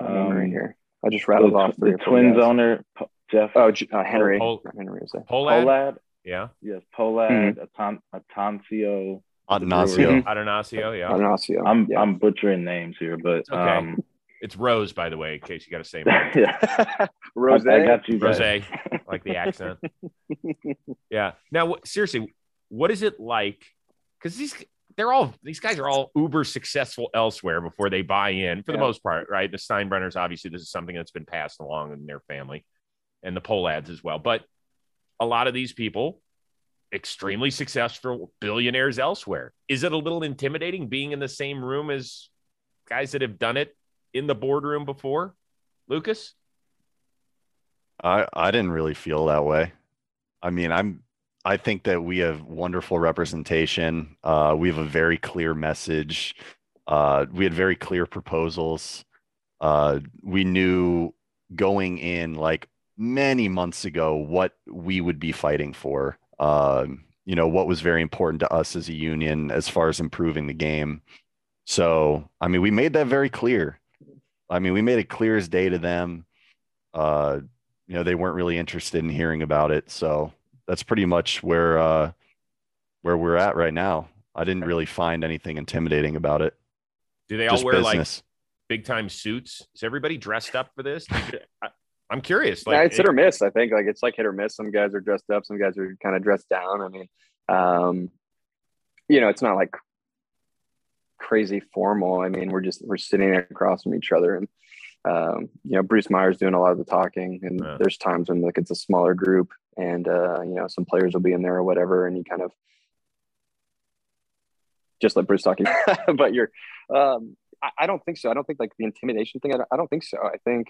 memory Um, here. I just the, rattled off three the or four twins guys. owner jeff Oh, uh, Henry. Pol- Henry was there. Pohlad. Pohlad Yeah. yes Pohlad Atan- atancio Attanasio. Mhm. Adonasio. Yeah. Attanasio. i'm yeah. i'm butchering names here but It's okay. um It's Rose, by the way, in case you got to say yeah Rose. I, I got you guys. Rose, like the accent. Yeah. Now, seriously, what is it like? Because these they're all these guys are all uber successful elsewhere before they buy in for the most part, right? The Steinbrenners, obviously, this is something that's been passed along in their family, and the Pohlads as well. But a lot of these people, extremely successful billionaires elsewhere. Is it a little intimidating being in the same room as guys that have done it in the boardroom before? Lucas? I I didn't really feel that way. I mean, I'm I think that we have wonderful representation. Uh, we have a very clear message. Uh, we had very clear proposals. Uh, we knew going in like many months ago what we would be fighting for. Um, you know, what was very important to us as a union as far as improving the game. So, I mean, we made that very clear. I mean, we made it clear as day to them. Uh, you know, they weren't really interested in hearing about it. So that's pretty much where uh, where we're at right now. I didn't really find anything intimidating about it. Do they all Just wear business. like big time suits? Is everybody dressed up for this? I, am curious. Like, yeah, it's hit or miss. I think like it's like hit or miss. Some guys are dressed up, some guys are kind of dressed down. I mean, um, you know, it's not like crazy formal. I mean, we're just we're sitting across from each other, and um, you know, Bruce Meyer's doing a lot of the talking, and yeah. there's times when like it's a smaller group, and uh, you know, some players will be in there or whatever, and you kind of just let Bruce talking. but you're, um, I, I, don't think so. I don't think like the intimidation thing. I don't, I don't think so. I think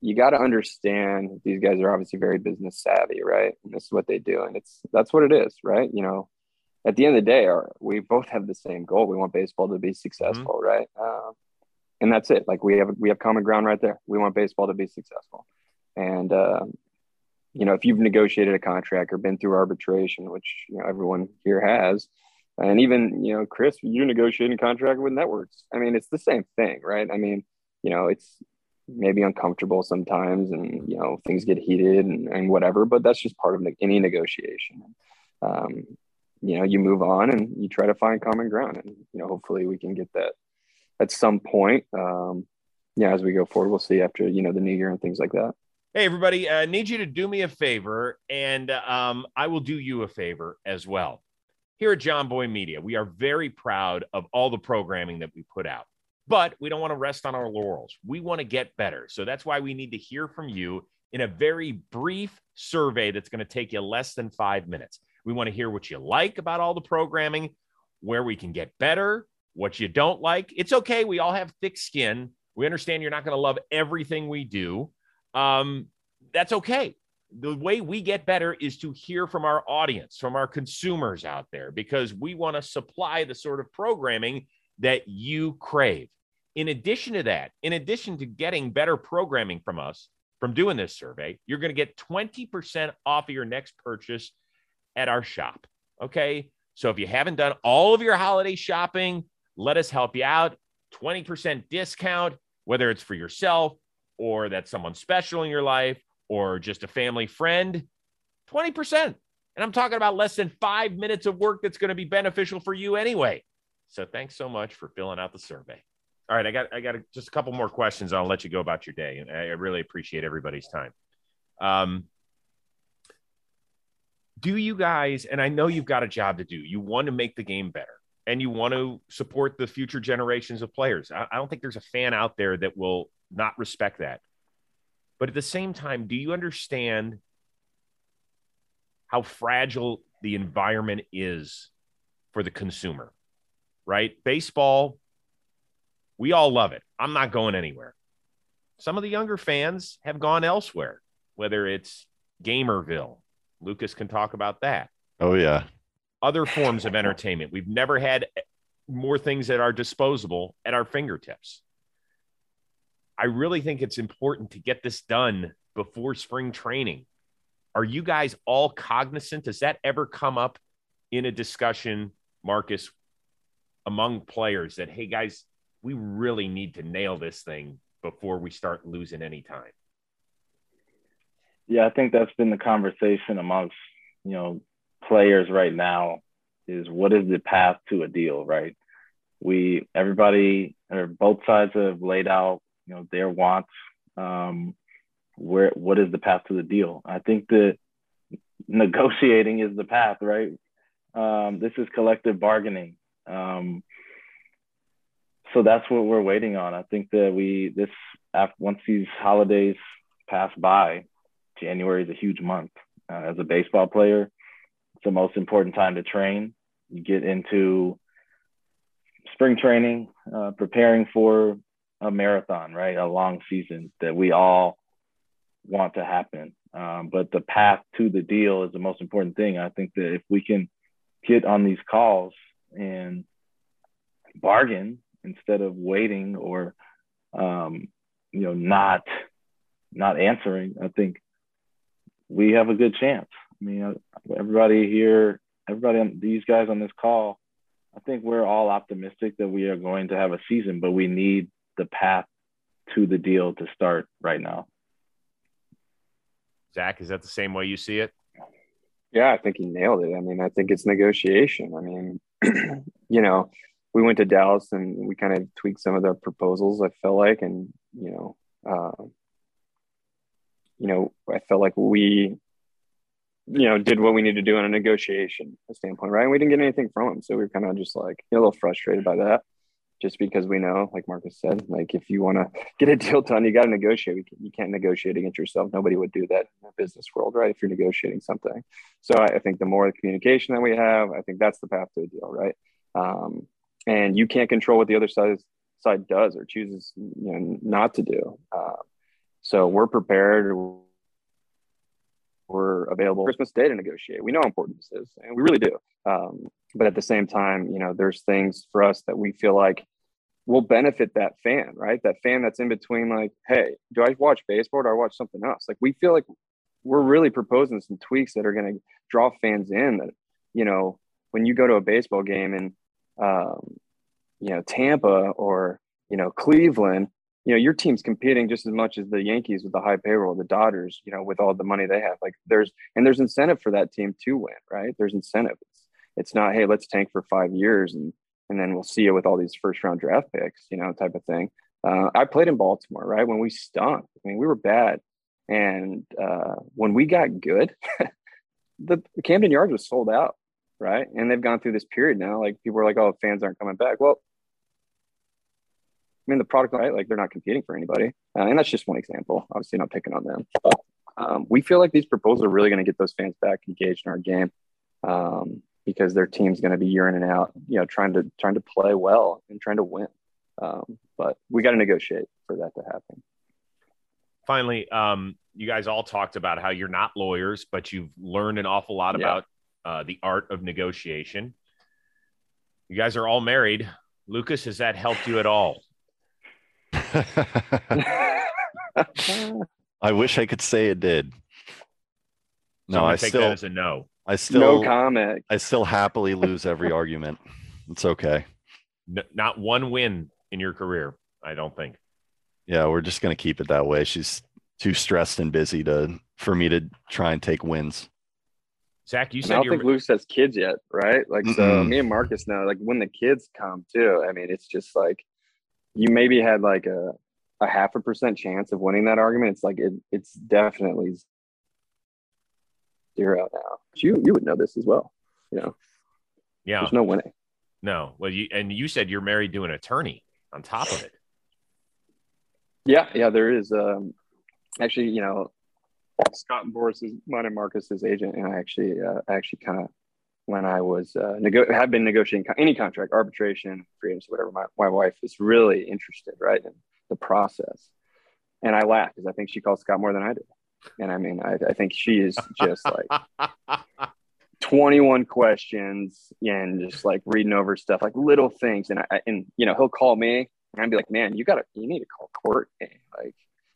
you got to understand these guys are obviously very business savvy, right? And this is what they do, and it's that's what it is, right? You know, at the end of the day, our, we both have the same goal. We want baseball to be successful, mm-hmm. right? Um, and that's it. Like we have we have common ground right there. We want baseball to be successful, and um, you know, if you've negotiated a contract or been through arbitration, which you know everyone here has, and even you know, Chris, you're negotiating a contract with networks. I mean, it's the same thing, right? I mean, you know, it's maybe uncomfortable sometimes, and you know, things get heated and, and whatever. But that's just part of any negotiation. Um, you know you move on and you try to find common ground and you know hopefully we can get that at some point um yeah as we go forward we'll see after you know the new year and things like that hey everybody i uh, need you to do me a favor and um i will do you a favor as well here at Jomboy Media we are very proud of all the programming that we put out but we don't want to rest on our laurels we want to get better so that's why we need to hear from you in a very brief survey that's going to take you less than five minutes we want to hear what you like about all the programming, where we can get better, what you don't like. It's okay. We all have thick skin. We understand you're not going to love everything we do. Um, that's okay. The way we get better is to hear from our audience, from our consumers out there, because we want to supply the sort of programming that you crave. In addition to that, in addition to getting better programming from us from doing this survey, you're going to get 20% off of your next purchase at our shop. Okay. So if you haven't done all of your holiday shopping, let us help you out. 20% discount, whether it's for yourself or that's someone special in your life or just a family friend, 20%. And I'm talking about less than five minutes of work that's going to be beneficial for you anyway. So thanks so much for filling out the survey. All right, I got I got a, just a couple more questions. I'll let you go about your day, and I, really appreciate everybody's time. Um, do you guys, and I know you've got a job to do, you want to make the game better and you want to support the future generations of players. I, I don't think there's a fan out there that will not respect that. But at the same time, do you understand how fragile the environment is for the consumer? Right? Baseball, we all love it. I'm not going anywhere. Some of the younger fans have gone elsewhere, whether it's Gamerville, Lucas can talk about that. Oh, yeah. Other forms of entertainment. We've never had more things at our disposable at our fingertips. I really think it's important to get this done before spring training. Are you guys all cognizant? Does that ever come up in a discussion, Marcus, among players that, hey, guys, we really need to nail this thing before we start losing any time? Yeah, I think that's been the conversation amongst, you know, players right now is what is the path to a deal, right? We everybody or both sides have laid out, you know, their wants. Um, where what is the path to the deal? I think that negotiating is the path, right? Um, this is collective bargaining. Um, so that's what we're waiting on. I think that we this after once these holidays pass by, January is a huge month. Uh, as a baseball player, it's the most important time to train. You get into spring training, uh, preparing for a marathon, right? A long season that we all want to happen. Um, but the path to the deal is the most important thing. I think that if we can get on these calls and bargain instead of waiting or um, you know not not answering, I think we have a good chance. I mean, uh, everybody here, everybody, on these guys on this call, I think we're all optimistic that we are going to have a season, but we need the path to the deal to start right now. Zack, is that the same way you see it? Yeah, I think he nailed it. I mean, I think it's negotiation. I mean, you know, we went to Dallas and we kind of tweaked some of the proposals. I felt like, and you know, uh, you know, I felt like we, you know, did what we needed to do on a negotiation standpoint, right? And we didn't get anything from them, so we were kind of just like you know, a little frustrated by that just because we know, like Marcus said, like if you want to get a deal done, you got to negotiate. You can't negotiate against yourself. Nobody would do that in the business world, right? If you're negotiating something. So I think the more communication that we have, I think that's the path to a deal, right? Um, and you can't control what the other side side does or chooses, you know, not to do. Uh, so we're prepared. We're available Christmas Day to negotiate. We know how important this is, and we really do. Um, but at the same time you know there's things for us that we feel like will benefit that fan right that fan that's in between like hey do i watch baseball or i watch something else like we feel like we're really proposing some tweaks that are going to draw fans in that you know when you go to a baseball game in um, you know tampa or you know cleveland you know your team's competing just as much as the yankees with the high payroll the dodgers you know with all the money they have like there's and there's incentive for that team to win right there's incentive it's it's not, hey, let's tank for five years and and then we'll see you with all these first round draft picks, you know, type of thing. Uh, I played in Baltimore, right? When we stunk, I mean, we were bad. And uh, when we got good, the, the Camden Yards was sold out, right? And they've gone through this period now. Like people are like, oh, fans aren't coming back. Well, I mean, the product, right? Like they're not competing for anybody. Uh, and that's just one example. Obviously, not picking on them. But um, we feel like these proposals are really going to get those fans back engaged in our game. Um, because their team's going to be year in and out, you know, trying to trying to play well and trying to win. Um, but we got to negotiate for that to happen. Finally, um, you guys all talked about how you're not lawyers, but you've learned an awful lot yeah. about uh, the art of negotiation. You guys are all married. Lucas, has that helped you at all? I wish I could say it did. No, I take still, that as a no. I still no comment. I still happily lose every argument. It's okay. not one win in your career, I don't think. Yeah, we're just gonna keep it that way. She's too stressed and busy to for me to try and take wins. Zack, you said I don't think Luke has kids yet, right? Like, Mm-mm. so me and Marcus know, like, when the kids come too. I mean, it's just like you maybe had like a a half a percent chance of winning that argument. It's like it, it's definitely zero now. You you would know this as well. You know. Yeah. There's no winning. No. Well, you and you said you're married to an attorney on top of it. Yeah, yeah, there is. Um, actually, you know, Scott and Boras is mine and Marcus's agent, and I actually, uh, actually kind of when I was uh, nego- have been negotiating any contract, arbitration, free agency, whatever. My my wife is really interested, right, in the process, and I laugh because I think she calls Scott more than I do. And I mean, I, I think she is just like 21 questions and just like reading over stuff, like little things. And I, and you know, he'll call me and I'd be like, man, you gotta, you need to call court. Like,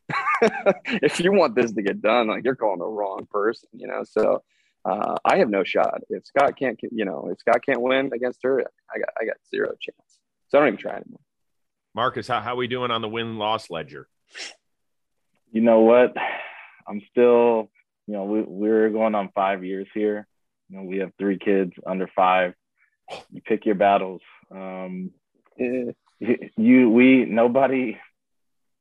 if you want this to get done, like you're calling the wrong person, you know? So, uh, I have no shot. If Scott can't, you know, if Scott can't win against her, I got, I got zero chance. So I don't even try anymore. Marcus, how, how are we doing on the win loss ledger? You know what? I'm still, you know, we, we're going on five years here. You know, we have three kids under five. You pick your battles. Um, you, we, nobody,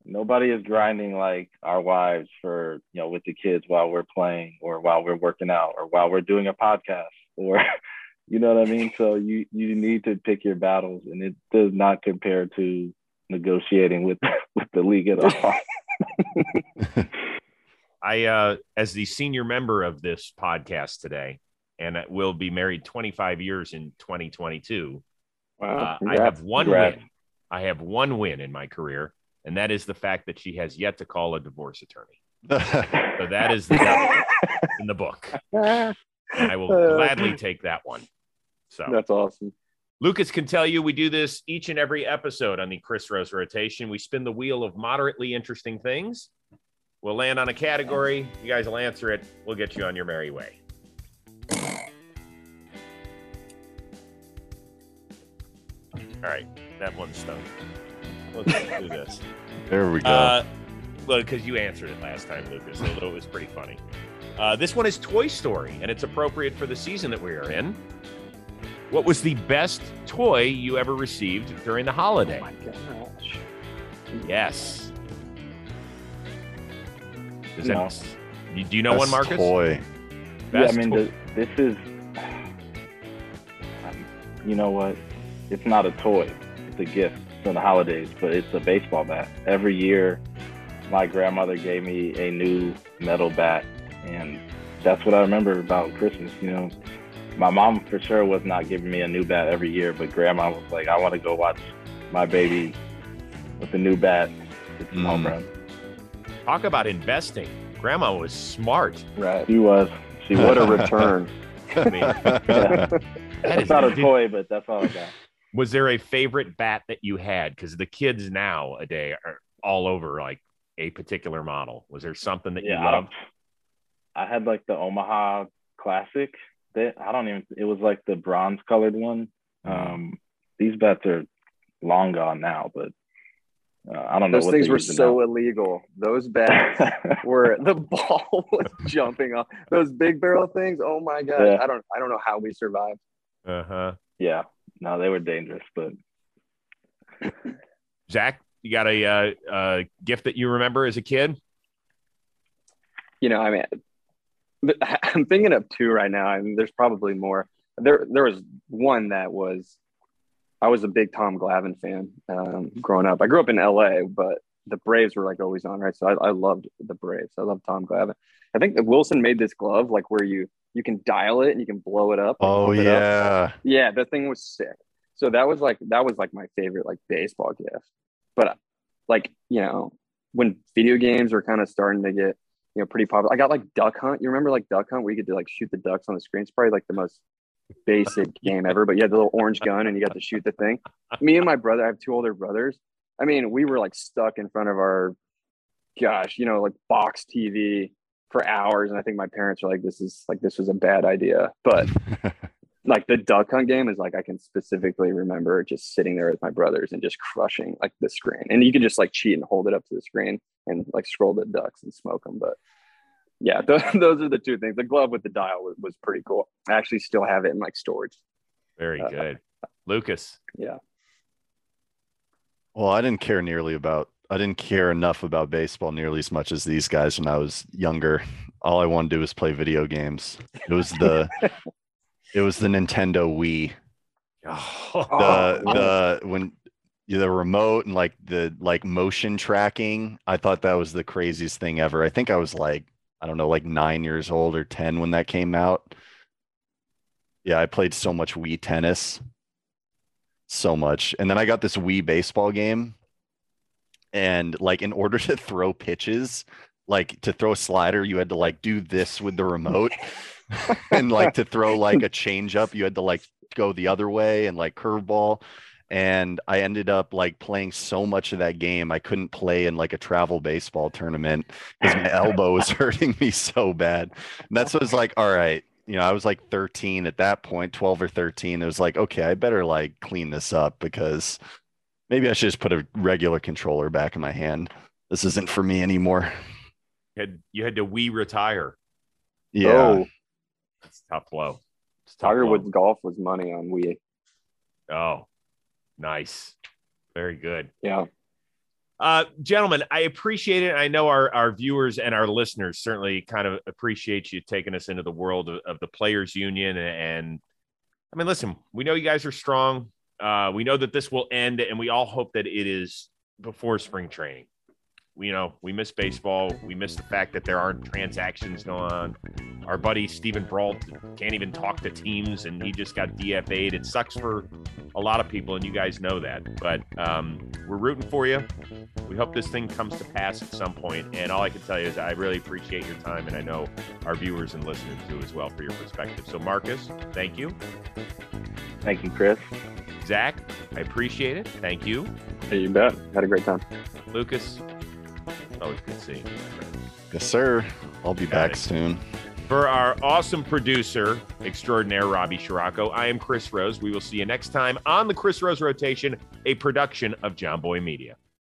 nobody is grinding like our wives for, you know, with the kids while we're playing or while we're working out or while we're doing a podcast or, you know what I mean? So you, you need to pick your battles and it does not compare to negotiating with, with the league at all. I, uh, as the senior member of this podcast today, and I will be married 25 years in 2022. Wow. Uh, I have one Congrats. win. I have one win in my career, and that is the fact that she has yet to call a divorce attorney. so that is the in the book. And I will uh, gladly take that one. So that's awesome. Lucas can tell you we do this each and every episode on the Chris Rose rotation. We spin the wheel of moderately interesting things We'll land on a category. You guys will answer it. We'll get you on your merry way. All right, that one's done. Let's do this. There we go. Uh, well, because you answered it last time, Lucas, although it was pretty funny. Uh, this one is Toy Story, and it's appropriate for the season that we are in. What was the best toy you ever received during the holiday? Oh my gosh. Yes. Does No. that, you- do you know one, Best Marcus? Toy. yeah, I mean, toy- the, this is, um, you know what? It's not a toy. It's a gift for the holidays, but it's a baseball bat. Every year, my grandmother gave me a new metal bat, and that's what I remember about Christmas. You know, my mom for sure was not giving me a new bat every year, but grandma was like, "I want to go watch my baby with a new bat." It's Mm. home run. Talk about investing. Grandma was smart. Right. She was. She would was. a return. I mean, that It's is not a toy, but that's all I got. Was there a favorite bat that you had? Because the kids now a day are all over like a particular model. Was there something that you loved? I had like the Omaha Classic. That I don't even. It was like the bronze colored one. Mm-hmm. Um, these bats are long gone now, but uh, I don't know. Those things were using so illegal. Those bats were the ball was jumping off. Those big barrel things. Oh my god. Yeah. I don't I don't know how we survived. Uh huh. yeah, no, they were dangerous, but Zack, you got a uh, uh, gift that you remember as a kid? You know, I mean, I'm thinking of two right now. I mean, there's probably more. There there was one that was I was a big Tom Glavine fan um, growing up. I grew up in LA, but the Braves were like always on, right? So I, I loved the Braves. I loved Tom Glavine. I think that Wilson made this glove like where you you can dial it and you can blow it up. oh it up. yeah. Yeah, the thing was sick. So that was like that was like my favorite like baseball gift. But like, you know, when video games were kind of starting to get, you know, pretty popular. I got like Duck Hunt. You remember like Duck Hunt where you could like shoot the ducks on the screen? It's probably like the most basic game ever, but you had the little orange gun and you got to shoot the thing. Me and my brother, I have two older brothers. I mean, we were like stuck in front of our gosh, you know, like box TV for hours. And I think my parents were like, this is like this was a bad idea. But like the duck hunt game is like I can specifically remember just sitting there with my brothers and just crushing like the screen. And you can just like cheat and hold it up to the screen and like scroll the ducks and smoke them. But yeah, th- those are the two things. The glove with the dial was, was pretty cool. I actually still have it in like storage. Very Uh, good. Lucas. Yeah. Well, I didn't care nearly about I didn't care enough about baseball nearly as much as these guys when I was younger. All I wanted to do was play video games. It was the it was the Nintendo Wii. Oh, The the when the remote and like the like motion tracking, I thought that was the craziest thing ever. I think I was like, I don't know, like nine years old or 10 when that came out. Yeah, I played so much Wii tennis. So much. And then I got this Wii baseball game. And like in order to throw pitches, like to throw a slider, you had to like do this with the remote. and like to throw like a change up, you had to like go the other way and like curveball. And I ended up like playing so much of that game, I couldn't play in like a travel baseball tournament because my elbow was hurting me so bad. And that's what was like, all right, you know, I was like 13 at that point, 12 or 13. It was like, okay, I better like clean this up because maybe I should just put a regular controller back in my hand. This isn't for me anymore. you had, you had to we retire. Yeah. Oh, It's tough blow. It's tough Tiger. Woods golf was money on Wii. Oh, nice. Very good. Yeah. Uh, gentlemen, I appreciate it. I know our, our viewers and our listeners certainly kind of appreciate you taking us into the world of, of the Players Union. And I mean, listen, we know you guys are strong. Uh, we know that this will end, and we all hope that it is before spring training. We you know we miss baseball. We miss the fact that there aren't transactions going on. Our buddy Steven Brault can't even talk to teams, and he just got DFA'd. It sucks for a lot of people, and you guys know that. But um, we're rooting for you. We hope this thing comes to pass at some point. And all I can tell you is I really appreciate your time, and I know our viewers and listeners do as well for your perspective. So, Marcus, thank you. Thank you, Chris. Zack, I appreciate it. Thank you. Hey, you bet. Had a great time. Lucas, always good seeing you. Yes, sir. I'll be Got back it. soon. For our awesome producer extraordinaire, Robbie Scirocco, I am Chris Rose. We will see you next time on the Chris Rose Rotation, a production of Jomboy Media.